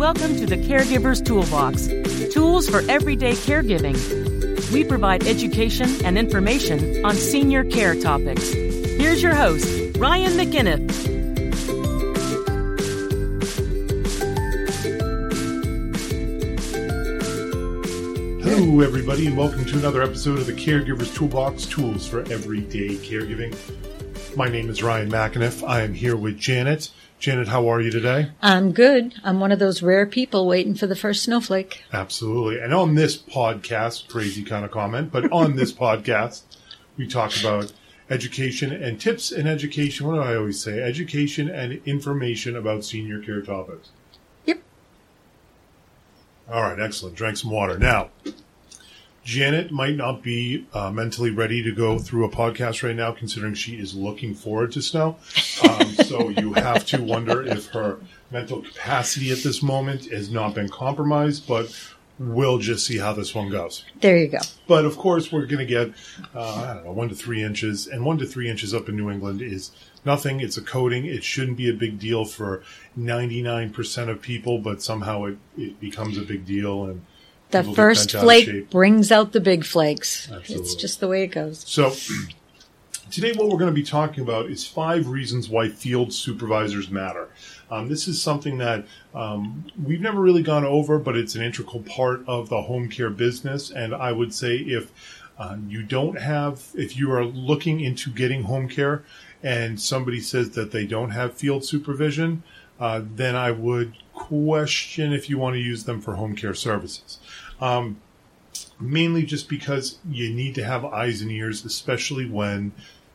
Welcome to the Caregiver's Toolbox tools for everyday caregiving. We provide education and information on senior care topics. Here's your host, Ryan McInnes. Hello, everybody, and welcome to another episode of the Caregiver's Toolbox Tools for Everyday Caregiving. My name is Ryan McAniff. I am here with Janet. Janet, how are you today? I'm good. I'm one of those rare people waiting for the first snowflake. Absolutely. And on this podcast, crazy kind of comment, but on this podcast, we talk about education and tips and education. What do I always say? Education and information about senior care topics. Yep. All right, excellent. Drank some water. Now, Janet might not be uh, mentally ready to go through a podcast right now, considering she is looking forward to snow. Um, so you have to wonder if her mental capacity at this moment has not been compromised, but we'll just see how this one goes. There you go. But of course, we're going to get, uh, I don't know, one to three inches, and one to three inches up in New England is nothing. It's a coating. It shouldn't be a big deal for 99% of people, but somehow it, it becomes a big deal. And The first bent out of flake brings out the big flakes. Absolutely. It's just the way it goes. So, today, what we're going to be talking about is five reasons why field supervisors matter. Um, this is something that um, we've never really gone over, but it's an integral part of the home care business. And I would say if uh, you don't have, if you are looking into getting home care and somebody says that they don't have field supervision, uh, then I would question if you want to use them for home care services. Um, mainly just because you need to have eyes and ears, especially when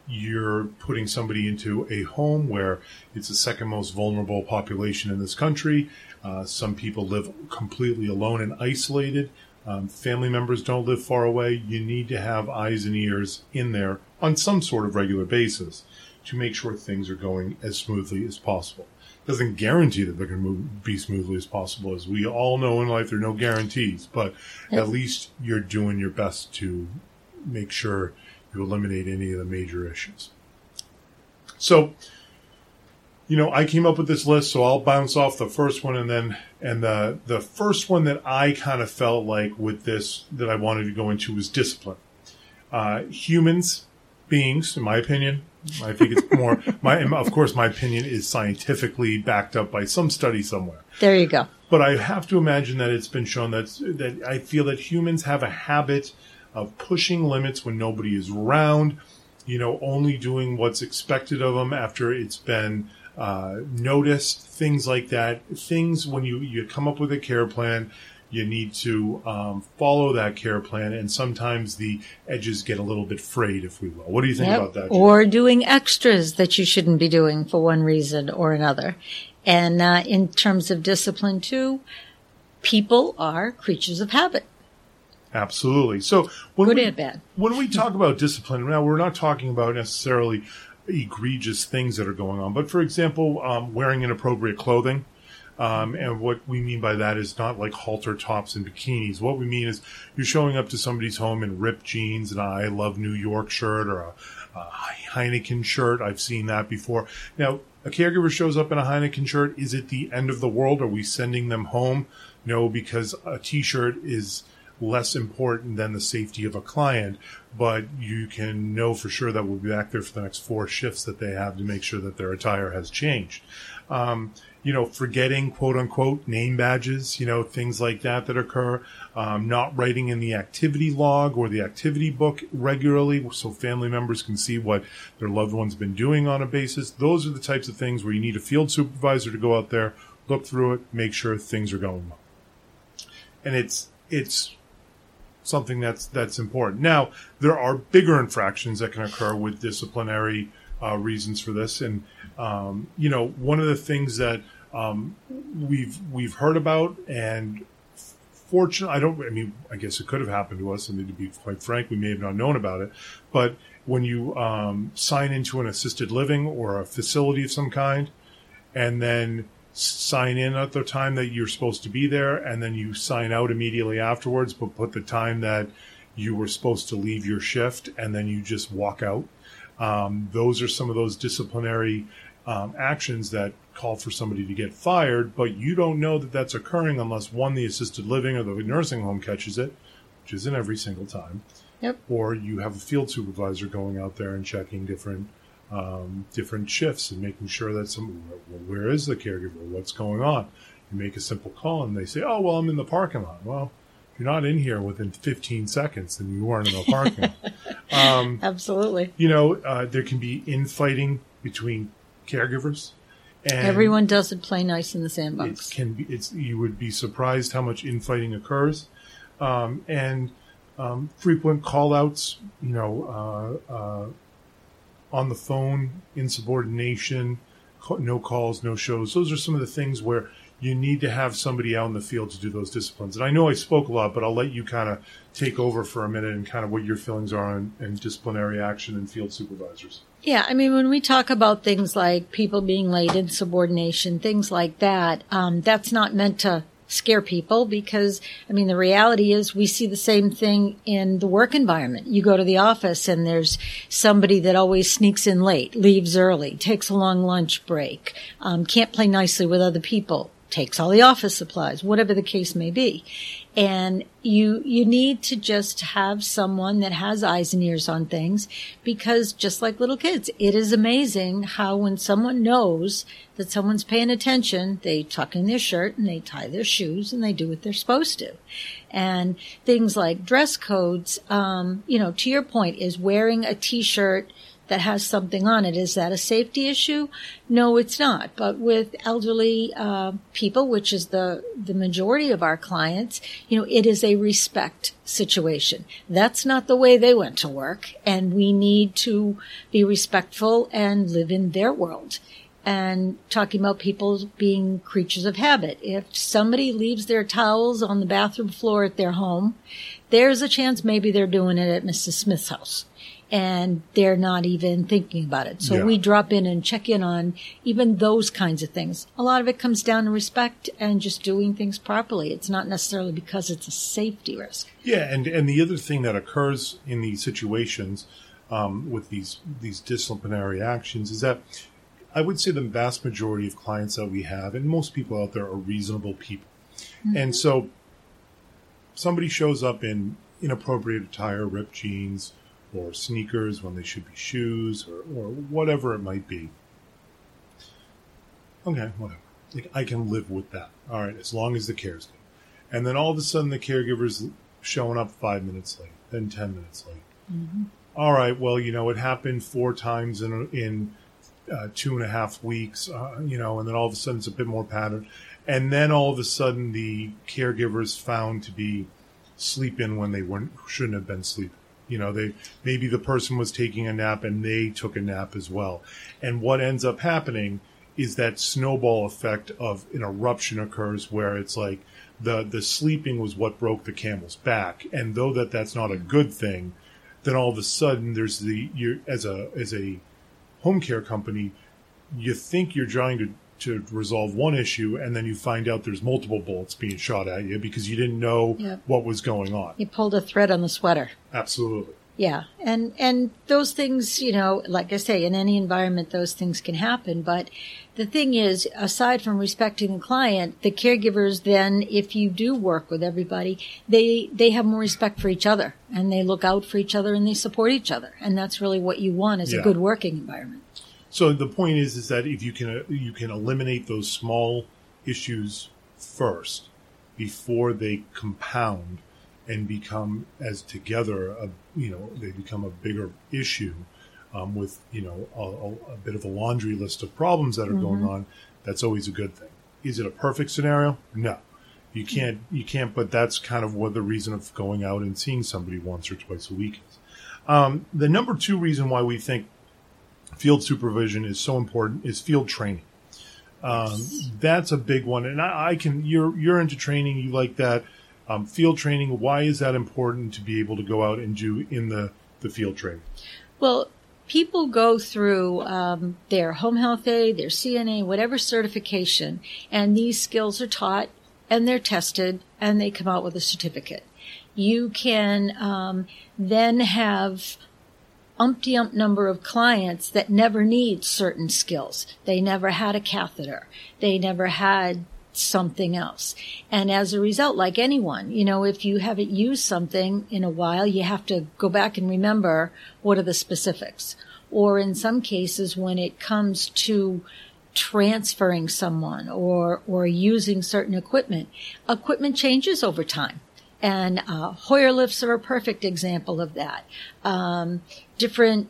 you're putting somebody into a home where it's the second most vulnerable population in this country. Uh, some people live completely alone and isolated. Um, family members don't live far away. You need to have eyes and ears in there on some sort of regular basis to make sure things are going as smoothly as possible. Doesn't guarantee that they're going to move, be smoothly as possible. As we all know in life, there are no guarantees, but at least you're doing your best to make sure you eliminate any of the major issues. So, you know, I came up with this list, so I'll bounce off the first one and then and the the first one that I kind of felt like with this that I wanted to go into was discipline. Uh, humans, beings, in my opinion, I think it's more my of course my opinion is scientifically backed up by some study somewhere. There you go. But I have to imagine that it's been shown that that I feel that humans have a habit of pushing limits when nobody is around. You know, only doing what's expected of them after it's been uh, noticed. Things like that. Things when you you come up with a care plan, you need to um, follow that care plan, and sometimes the edges get a little bit frayed, if we will. What do you think Yep. about that? Or doing extras that you shouldn't be doing for one reason or another. And uh, in terms of discipline, too, people are creatures of habit, Absolutely. So when good we, and bad. when we talk about discipline, now we're not talking about necessarily egregious things that are going on, but for example, um, wearing inappropriate clothing. Um, and what we mean by that is not like halter tops and bikinis. What we mean is you're showing up to somebody's home in ripped jeans and I love New York shirt or a, a Heineken shirt. I've seen that before. Now, a caregiver shows up in a Heineken shirt. Is it the end of the world? Are we sending them home? No, because a t-shirt is less important than the safety of a client, but you can know for sure that we'll be back there for the next four shifts that they have to make sure that their attire has changed. Um, you know, forgetting quote unquote name badges, you know, things like that that occur, um, not writing in the activity log or the activity book regularly so family members can see what their loved one's been doing on a basis. Those are the types of things where you need a field supervisor to go out there, look through it, make sure things are going well. And it's, it's something that's that's important. Now, there are bigger infractions that can occur with disciplinary uh, reasons for this, and um, you know, one of the things that um, we've we've heard about, and fortunately, I don't. I mean, I guess it could have happened to us. I mean, to be quite frank, we may have not known about it, but when you um, sign into an assisted living or a facility of some kind, and then sign in at the time that you're supposed to be there and then you sign out immediately afterwards but put the time that you were supposed to leave your shift and then you just walk out um, those are some of those disciplinary um, actions that call for somebody to get fired, but you don't know that that's occurring unless one, the assisted living or the nursing home catches it, which isn't every single time. Yep. Or you have a field supervisor going out there and checking different um, different shifts and making sure that some well, where is the caregiver? What's going on? You make a simple call and they say, "Oh, well, I'm in the parking lot." Well, if you're not in here within 15 seconds, then you weren't in the parking lot. Um, Absolutely. you know, uh, there can be infighting between caregivers. And Everyone doesn't play nice in the sandbox. it can be. It's you would be surprised how much infighting occurs, um, and um, frequent call-outs. You know, uh, uh, on the phone, insubordination, no calls, no shows. Those are some of the things where you need to have somebody out in the field to do those disciplines. And I know I spoke a lot, but I'll let you kind of take over for a minute and kind of what your feelings are on, on disciplinary action and field supervisors. Yeah, I mean, when we talk about things like people being late, insubordination, things like that, um, that's not meant to scare people because, I mean, the reality is we see the same thing in the work environment. You go to the office and there's somebody that always sneaks in late, leaves early, takes a long lunch break, um, can't play nicely with other people, takes all the office supplies, whatever the case may be. And you, you need to just have someone that has eyes and ears on things because just like little kids, it is amazing how when someone knows that someone's paying attention, they tuck in their shirt and they tie their shoes and they do what they're supposed to. And things like dress codes, um, you know, to your point, is wearing a t-shirt that has something on it. Is that a safety issue? No, it's not. But with elderly uh, people, which is the the majority of our clients, you know, it is a respect situation. That's not the way they went to work, and we need to be respectful and live in their world. And talking about people being creatures of habit. If somebody leaves their towels on the bathroom floor at their home, there's a chance maybe they're doing it at Mrs. Smith's house and they're not even thinking about it. So Yeah. we drop in and check in on even those kinds of things. A lot of it comes down to respect and just doing things properly. It's not necessarily because it's a safety risk. Yeah, and and the other thing that occurs in these situations um, with these these disciplinary actions is that I would say the vast majority of clients that we have, and most people out there, are reasonable people, and so somebody shows up in inappropriate attire, ripped jeans, or sneakers when they should be shoes, or, or whatever it might be. Okay, whatever. Like, I can live with that. All right, as long as the care's good. And then all of a sudden, the caregiver's showing up five minutes late, then ten minutes late. All right, well, you know, it happened four times in in uh, two and a half weeks, uh, you know, and then all of a sudden it's a bit more pattern, and then all of a sudden the caregiver is found to be sleeping when they weren't shouldn't have been sleeping. You know, they maybe the person was taking a nap and they took a nap as well, and what ends up happening is that snowball effect of an eruption occurs where it's like the the sleeping was what broke the camel's back, and though that that's not a good thing, then all of a sudden there's the you as a as a home care company, you think you're trying to to resolve one issue, and then you find out there's multiple bullets being shot at you because you didn't know Yep. what was going on. You pulled a thread on the sweater. Absolutely. Yeah. And, and those things, you know, like I say, in any environment, those things can happen. But the thing is, aside from respecting the client, the caregivers then, if you do work with everybody, they, they have more respect for each other and they look out for each other and they support each other. And that's really what you want is Yeah. a good working environment. So the point is, is that if you can you can eliminate those small issues first before they compound and become as together a you know they become a bigger issue um, with you know a, a, a bit of a laundry list of problems that are going on. That's always a good thing. Is it a perfect scenario? No. You can't, you can't, but that's kind of what the reason of going out and seeing somebody once or twice a week is. Um, the number two reason why we think field supervision is so important is field training. Um, that's a big one, and I, I can. You're you're into training. You like that um, field training. Why is that important to be able to go out and do in the the field training? Well, people go through um, their home health aide, their CNA, whatever certification, and these skills are taught and they're tested and they come out with a certificate. You can um, then have umpty ump number of clients that never need certain skills. They never had a catheter. They never had something else. And as a result, like anyone, you know, if you haven't used something in a while, you have to go back and remember what are the specifics. Or in some cases, when it comes to transferring someone or, or using certain equipment, equipment changes over time. And uh, Hoyer lifts are a perfect example of that. Um, different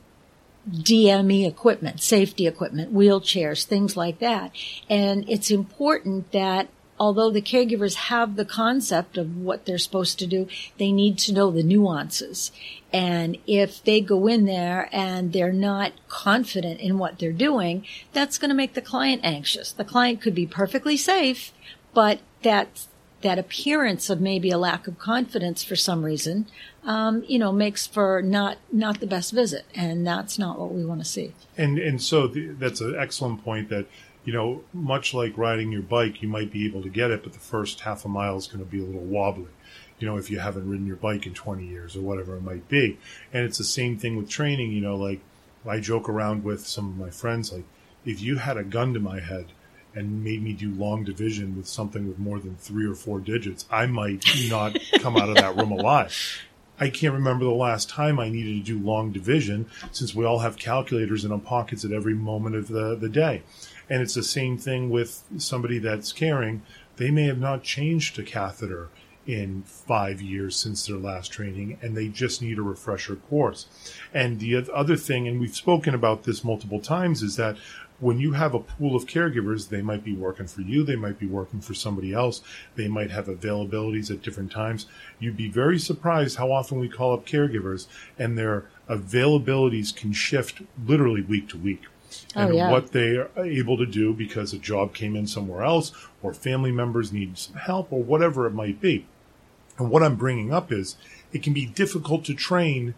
DME equipment, safety equipment, wheelchairs, things like that. And it's important that although the caregivers have the concept of what they're supposed to do, they need to know the nuances. And if they go in there and they're not confident in what they're doing, that's going to make the client anxious. The client could be perfectly safe, but that's that appearance of maybe a lack of confidence for some reason, um, you know, makes for not not the best visit, and that's not what we want to see. And and so the, that's an excellent point. That you know, much like riding your bike, you might be able to get it, but the first half a mile is going to be a little wobbly. You know, if you haven't ridden your bike in 20 years or whatever it might be. And it's the same thing with training. You know, like I joke around with some of my friends, like if you had a gun to my head and made me do long division with something with more than three or four digits, I might not come out of that room alive. I can't remember the last time I needed to do long division since we all have calculators in our pockets at every moment of the, the day. And it's the same thing with somebody that's caring. They may have not changed a catheter in five years since their last training, and they just need a refresher course. And the other thing, and we've spoken about this multiple times, is that when you have a pool of caregivers, they might be working for you, they might be working for somebody else, they might have availabilities at different times. You'd be very surprised how often we call up caregivers and their availabilities can shift literally week to week. Oh, And yeah. what they are able to do because a job came in somewhere else, or family members need some help, or whatever it might be. And what I'm bringing up is it can be difficult to train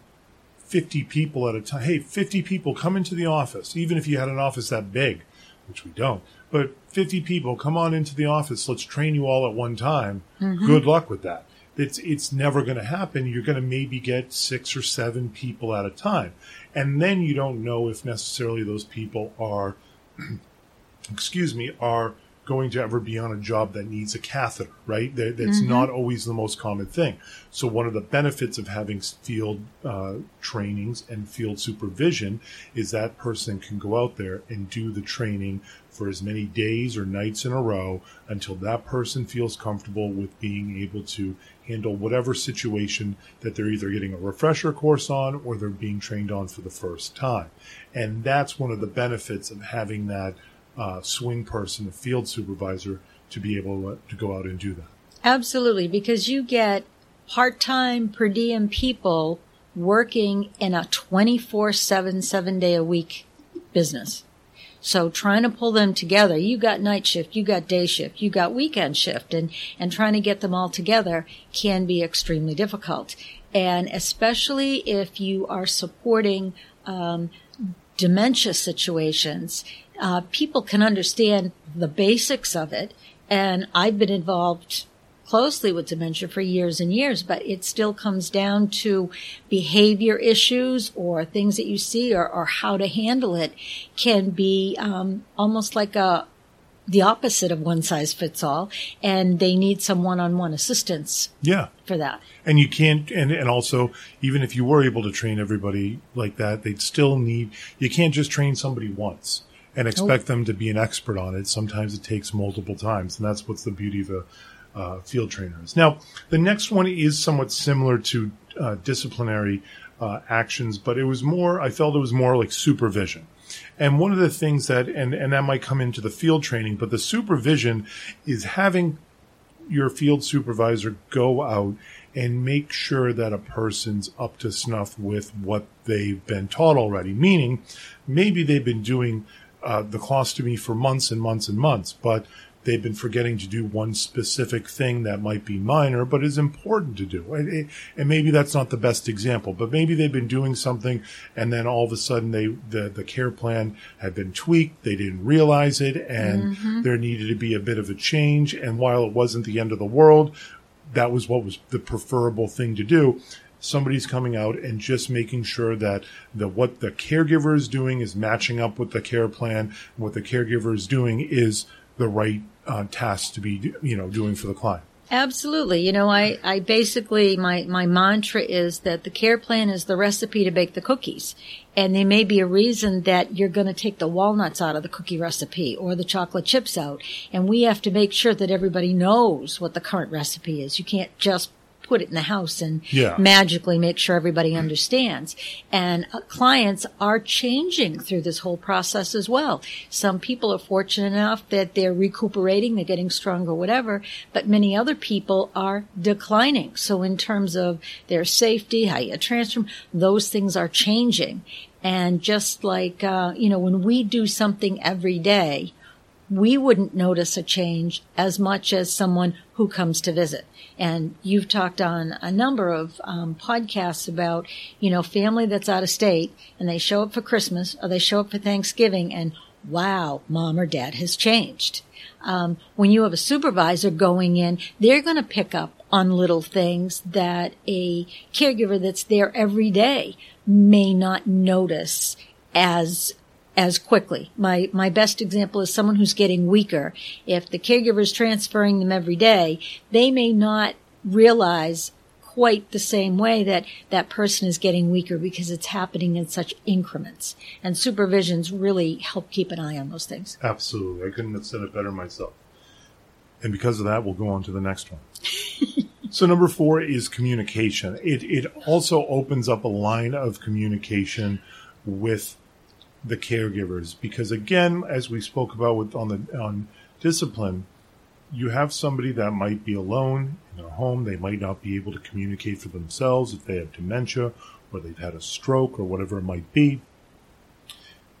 50 people at a time. Hey, 50 people come into the office, even if you had an office that big, which we don't. But 50 people come on into the office. Let's train you all at one time. Mm-hmm. Good luck with that. It's, it's never going to happen. You're going to maybe get six or seven people at a time. And then you don't know if necessarily those people are, excuse me, are going to ever be on a job that needs a catheter, right? That, that's not always the most common thing. So one of the benefits of having field uh, trainings and field supervision is that person can go out there and do the training for as many days or nights in a row until that person feels comfortable with being able to handle whatever situation that they're either getting a refresher course on or they're being trained on for the first time. And that's one of the benefits of having that uh, swing person, a field supervisor, to be able to go out and do that. Absolutely, because you get part-time per diem people working in a 24-7, seven day a week business. So trying to pull them together, you got night shift, you got day shift, you got weekend shift, and, and trying to get them all together can be extremely difficult. And especially if you are supporting, um, dementia situations, uh, people can understand the basics of it. And I've been involved closely with dementia for years and years, but it still comes down to behavior issues or things that you see or, or how to handle it can be um, almost like a the opposite of one size fits all, and they need some one-on-one assistance Yeah. for that. And you can't, and, and also, even if you were able to train everybody like that, they'd still need, you can't just train somebody once and expect them to be an expert on it. Sometimes it takes multiple times, and that's what's the beauty of a uh, field trainer is. Now, the next one is somewhat similar to uh, disciplinary uh, actions, but it was more, I felt it was more like supervision. And one of the things that, and, and that might come into the field training, but the supervision is having your field supervisor go out and make sure that a person's up to snuff with what they've been taught already. Meaning, maybe they've been doing uh, the me for months and months and months, but they've been forgetting to do one specific thing that might be minor, but is important to do. And, and maybe that's not the best example, but maybe they've been doing something and then all of a sudden they, the, the care plan had been tweaked. They didn't realize it and there needed to be a bit of a change. And while it wasn't the end of the world, that was what was the preferable thing to do. Somebody's coming out and just making sure that the what the caregiver is doing is matching up with the care plan. What the caregiver is doing is the right uh, task to be, you know, doing for the client. Absolutely. You know, I, I basically, my, my mantra is that the care plan is the recipe to bake the cookies. And there may be a reason that you're going to take the walnuts out of the cookie recipe or the chocolate chips out. And we have to make sure that everybody knows what the current recipe is. You can't just put it in the house and Yeah. magically make sure everybody understands. And uh, clients are changing through this whole process as well. Some people are fortunate enough that they're recuperating, they're getting stronger, whatever, but many other people are declining. So in terms of their safety, how you transform, those things are changing. And just like, uh, you know, when we do something every day, we wouldn't notice a change as much as someone who comes to visit. And you've talked on a number of um, podcasts about, you know, family that's out of state and they show up for Christmas or they show up for Thanksgiving and wow, mom or dad has changed. Um, when you have a supervisor going in, they're going to pick up on little things that a caregiver that's there every day may not notice as as quickly. My my best example is someone who's getting weaker. If the caregiver is transferring them every day, they may not realize quite the same way that that person is getting weaker because it's happening in such increments. And supervisions really help keep an eye on those things. Absolutely. I couldn't have said it better myself. And because of that, we'll go on to the next one. so number four is communication. It, it also opens up a line of communication with the caregivers because again, as we spoke about with on the, on discipline, you have somebody that might be alone in their home. They might not be able to communicate for themselves if they have dementia or they've had a stroke or whatever it might be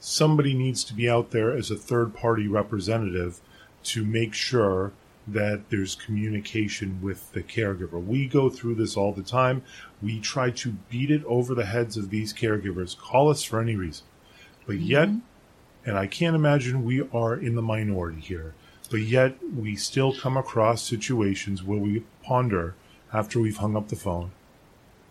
somebody needs to be out there as a third party representative to make sure that there's communication with the caregiver. We go through this all the time. We try to beat it over the heads of these caregivers. Call us for any reason. But yet, and I can't imagine we are in the minority here, but yet we still come across situations where we ponder after we've hung up the phone.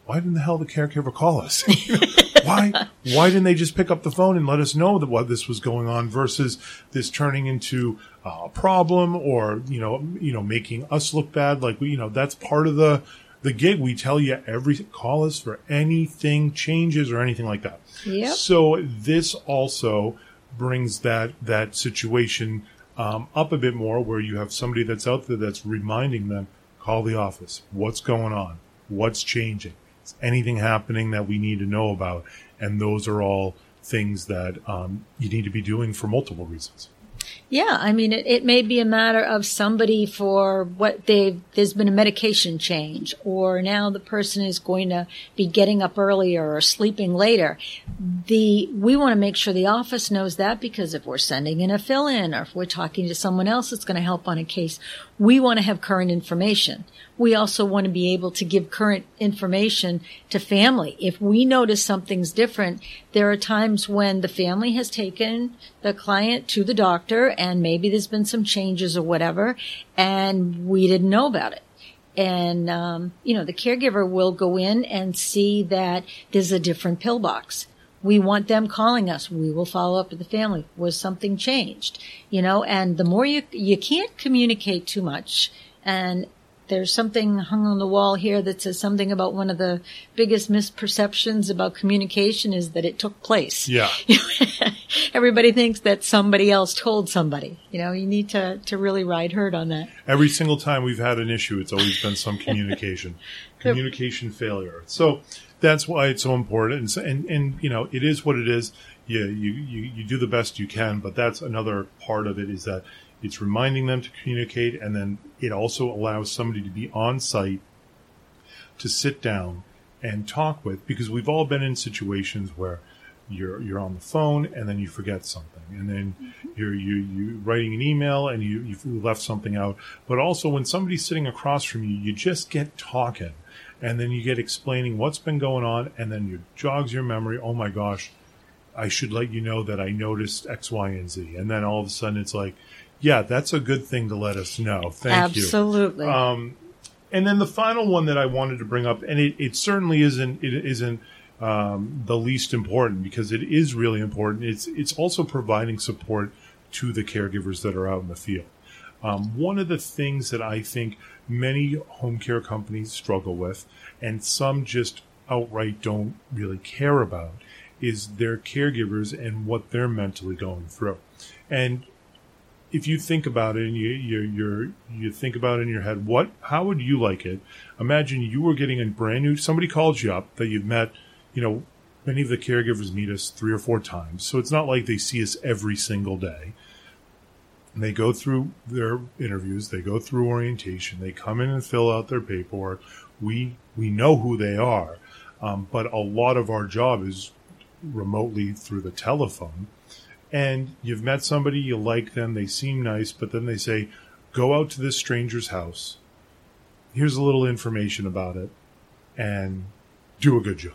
Why didn't the hell the caregiver call us? why why didn't they just pick up the phone and let us know that what this was going on versus this turning into a problem or you know you know making us look bad like we you know that's part of the the gig we tell you every call us for anything changes or anything like that. Yep. so this also brings that that situation um, up a bit more where you have somebody that's out there that's reminding them call the office. What's going on? What's changing? Is anything happening that we need to know about? And those are all things that um, you need to be doing for multiple reasons Yeah, I mean, it, it may be a matter of somebody for what they've, there's been a medication change, or now the person is going to be getting up earlier or sleeping later. The we want to make sure the office knows that because if we're sending in a fill in or if we're talking to someone else that's going to help on a case, we want to have current information. We also want to be able to give current information to family. If we notice something's different, there are times when the family has taken the client to the doctor and maybe there's been some changes or whatever and we didn't know about it. And, um, you know, the caregiver will go in and see that there's a different pill box. We want them calling us. We will follow up with the family. Was something changed? You know, and the more you, you can't communicate too much. And there's something hung on the wall here that says something about one of the biggest misperceptions about communication is that it took place. yeah Everybody thinks that somebody else told somebody. You know, you need to, to really ride herd on that. every single time we've had an issue, it's always been some communication, communication failure. So that's why it's so important. And, and, and, you know, it is what it is. You, you, you, you do the best you can, but that's another part of it is that it's reminding them to communicate. And then it also allows somebody to be on site to sit down and talk with because we've all been in situations where you're you're on the phone and then you forget something and then mm-hmm. you're you you writing an email and you you've left something out but also when somebody's sitting across from you you just get talking and then you get explaining what's been going on and then you jogs your memory oh my gosh I should let you know that I noticed X Y and Z and then all of a sudden it's like yeah that's a good thing to let us know thank you Absolutely. um, and then the final one that I wanted to bring up, and it, it certainly isn't it isn't um, the least important because it is really important. It's it's also providing support to the caregivers that are out in the field. Um, one of the things that I think many home care companies struggle with, and some just outright don't really care about, is their caregivers and what they're mentally going through. And if you think about it and you you you you think about it in your head, what how would you like it? Imagine you were getting a brand new somebody called you up that you've met, you know, many of the caregivers meet us three or four times. So it's not like they see us every single day. And they go through their interviews, they go through orientation, they come in and fill out their paperwork. We we know who they are. Um, but a lot of our job is remotely through the telephone and you've met somebody, you like them, they seem nice, but then they say, go out to this stranger's house. Here's a little information about it and do a good job.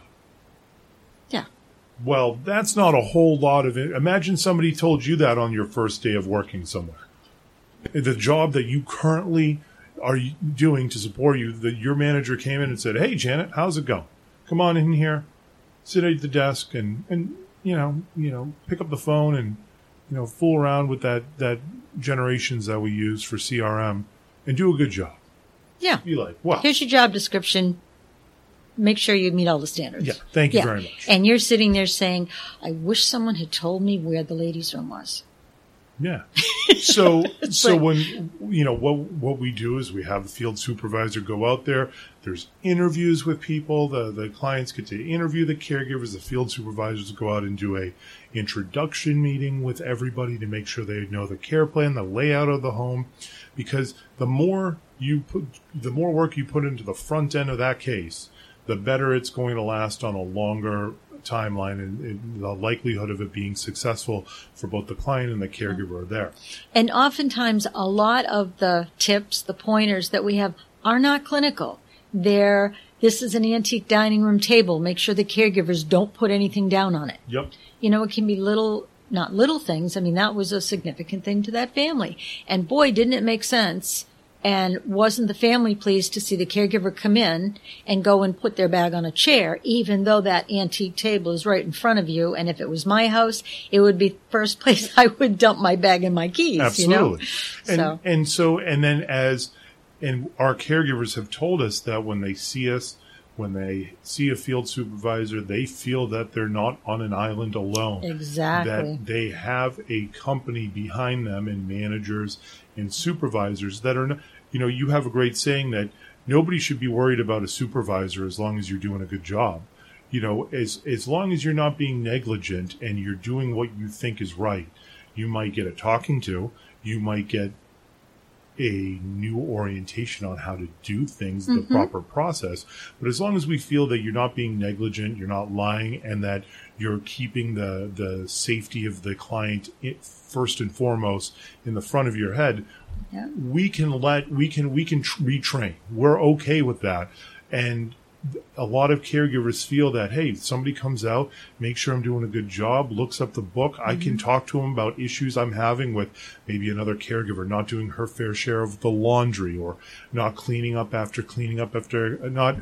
Well, that's not a whole lot of it. Imagine somebody told you that on your first day of working somewhere. The job that you currently are doing to support you, that your manager came in and said, Hey, Janet, how's it going? Come on in here, sit at the desk and, and you know, you know, pick up the phone and you know, fool around with that that generations that we use for CRM and do a good job. Yeah. Be like, wow. Here's your job description. Make sure you meet all the standards. Yeah. Thank you yeah. very much. And you're sitting there saying, I wish someone had told me where the ladies' room was. Yeah. So so like, when you know what what we do is we have the field supervisor go out there. There's interviews with people. The the clients get to interview the caregivers. The field supervisors go out and do a introduction meeting with everybody to make sure they know the care plan, the layout of the home, because the more you put the more work you put into the front end of that case, the better it's going to last on a longer timeline and, and, the likelihood of it being successful for both the client and the caregiver are there. And oftentimes, a lot of the tips, the pointers that we have are not clinical. They're this is an antique dining room table. Make sure the caregivers don't put anything down on it. Yep. You know, it can be little, not little things. I mean, that was a significant thing to that family. And boy, didn't it make sense and wasn't the family pleased to see the caregiver come in and go and put their bag on a chair, even though that antique table is right in front of you? And if it was my house, it would be first place I would dump my bag and my keys. Absolutely. You know? and, so. and so, and then as, and our caregivers have told us that when they see us, when they see a field supervisor, they feel that they're not on an island alone. Exactly. That they have a company behind them and managers and supervisors that are, you know, you have a great saying that nobody should be worried about a supervisor as long as you're doing a good job. You know, as as long as you're not being negligent and you're doing what you think is right, you might get a talking to, you might get a new orientation on how to do things, mm-hmm. the proper process. But as long as we feel that you're not being negligent, you're not lying, and that you're keeping the the safety of the client first and foremost in the front of your head, yeah. we can let we can we can retrain. We're okay with that, and a lot of caregivers feel that hey somebody comes out make sure i'm doing a good job looks up the book mm-hmm. i can mm-hmm. talk to them about issues i'm having with maybe another caregiver not doing her fair share of the laundry or not cleaning up after cleaning up after not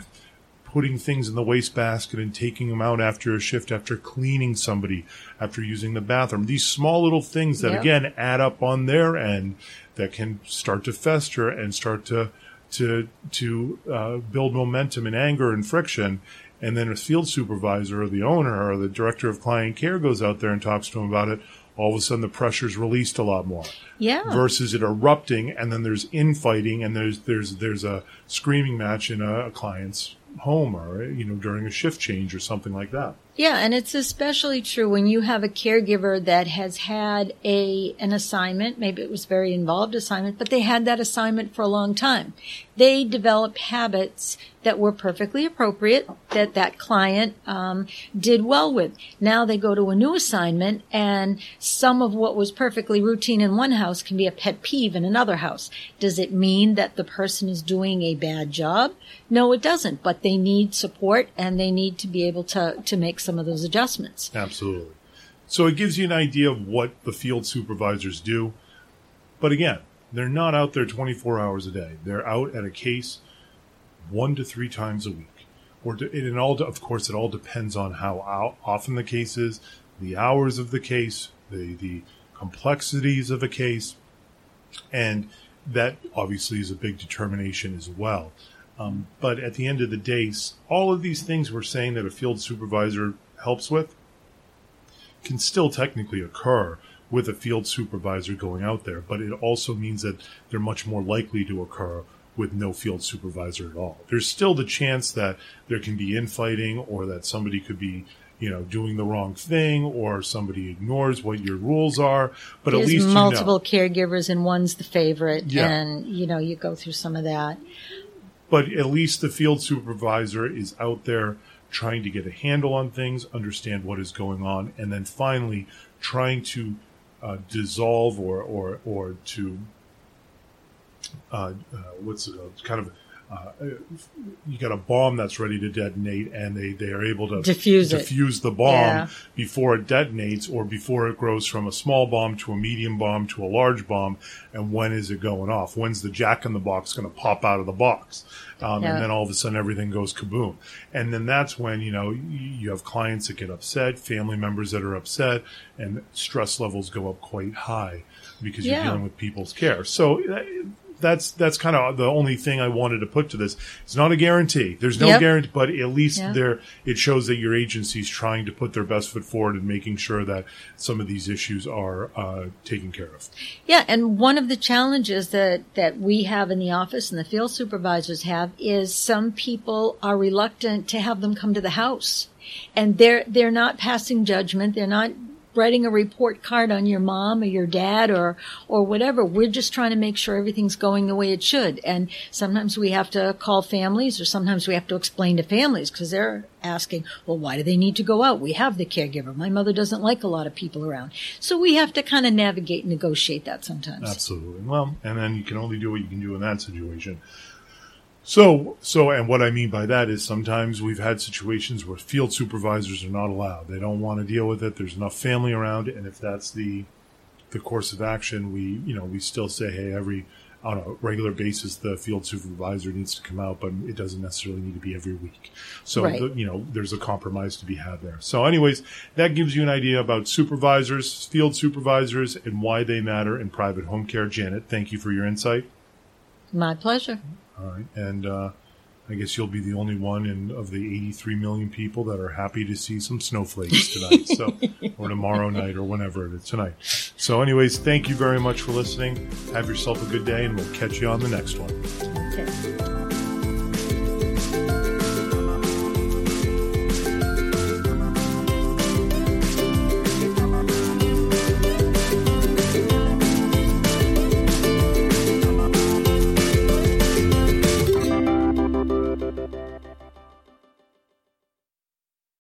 putting things in the wastebasket and taking them out after a shift after cleaning somebody after using the bathroom these small little things that yep. again add up on their end that can start to fester and start to to to uh, build momentum and anger and friction. And then a field supervisor or the owner or the director of client care goes out there and talks to them about it. All of a sudden, the pressure's released a lot more. Yeah. Versus it erupting, and then there's infighting, and there's there's there's a screaming match in a, a client's home, or you know during a shift change or something like that. Yeah, and it's especially true when you have a caregiver that has had a an assignment, maybe it was very involved assignment, but they had that assignment for a long time. They developed habits that were perfectly appropriate that that client um, did well with. Now they go to a new assignment, and some of what was perfectly routine in one house can be a pet peeve in another house. Does it mean that the person is doing a bad job? No, it doesn't. But they need support, and they need to be able to to make some some of those adjustments. Absolutely. So it gives you an idea of what the field supervisors do. But again, they're not out there 24 hours a day. They're out at a case one to three times a week. Or it all, of course, it all depends on how often the case is, the hours of the case, the the complexities of a case, and that obviously is a big determination as well. Um, but at the end of the day, all of these things we're saying that a field supervisor helps with can still technically occur with a field supervisor going out there, but it also means that they're much more likely to occur with no field supervisor at all. There's still the chance that there can be infighting or that somebody could be you know, doing the wrong thing or somebody ignores what your rules are. But There's at least multiple you know. caregivers and one's the favorite, Yeah. and you know you go through some of that. But at least the field supervisor is out there trying to get a handle on things, understand what is going on, and then finally trying to uh, dissolve or or or to uh, uh, what's it, kind of uh, you got a bomb that's ready to detonate, and they, they are able to Diffuse diffuse the bomb Yeah. before it detonates or before it grows from a small bomb to a medium bomb to a large bomb. And when is it going off? When's the jack in the box going to pop out of the box? Um, Yeah. And then all of a sudden everything goes kaboom. And then that's when, you know, you have clients that get upset, family members that are upset, and stress levels go up quite high because you're dealing with people's care. So uh, that's that's kind of the only thing I wanted to put to this. It's not a guarantee. There's no Yep. guarantee, but at least Yeah. there it shows that your agency's trying to put their best foot forward and making sure that some of these issues are uh, taken care of. Yeah, and one of the challenges that, that we have in the office and the field supervisors have is some people are reluctant to have them come to the house. And they're they're not passing judgment. They're not writing a report card on your mom or your dad or or whatever. We're just trying to make sure everything's going the way it should. And sometimes we have to call families or sometimes we have to explain to families because they're asking, well, why do they need to go out? We have the caregiver. My mother doesn't like a lot of people around. So we have to kind of navigate and negotiate that sometimes. Absolutely. Well, and then you can only do what you can do in that situation. So, so, and what I mean by that is sometimes we've had situations where field supervisors are not allowed. They don't want to deal with it. There's enough family around, and if that's the the course of action, we, you know, we still say, hey, every on a regular basis, the field supervisor needs to come out, but it doesn't necessarily need to be every week. So, Right. the, you know, there's a compromise to be had there. So, anyways, that gives you an idea about supervisors, field supervisors, and why they matter in private home care. Janet, thank you for your insight. My pleasure. All right, and uh, I guess you'll be the only one in of the 83 million people that are happy to see some snowflakes tonight, so or tomorrow night or whenever it is tonight. So, anyways, thank you very much for listening. Have yourself a good day, and we'll catch you on the next one. Okay.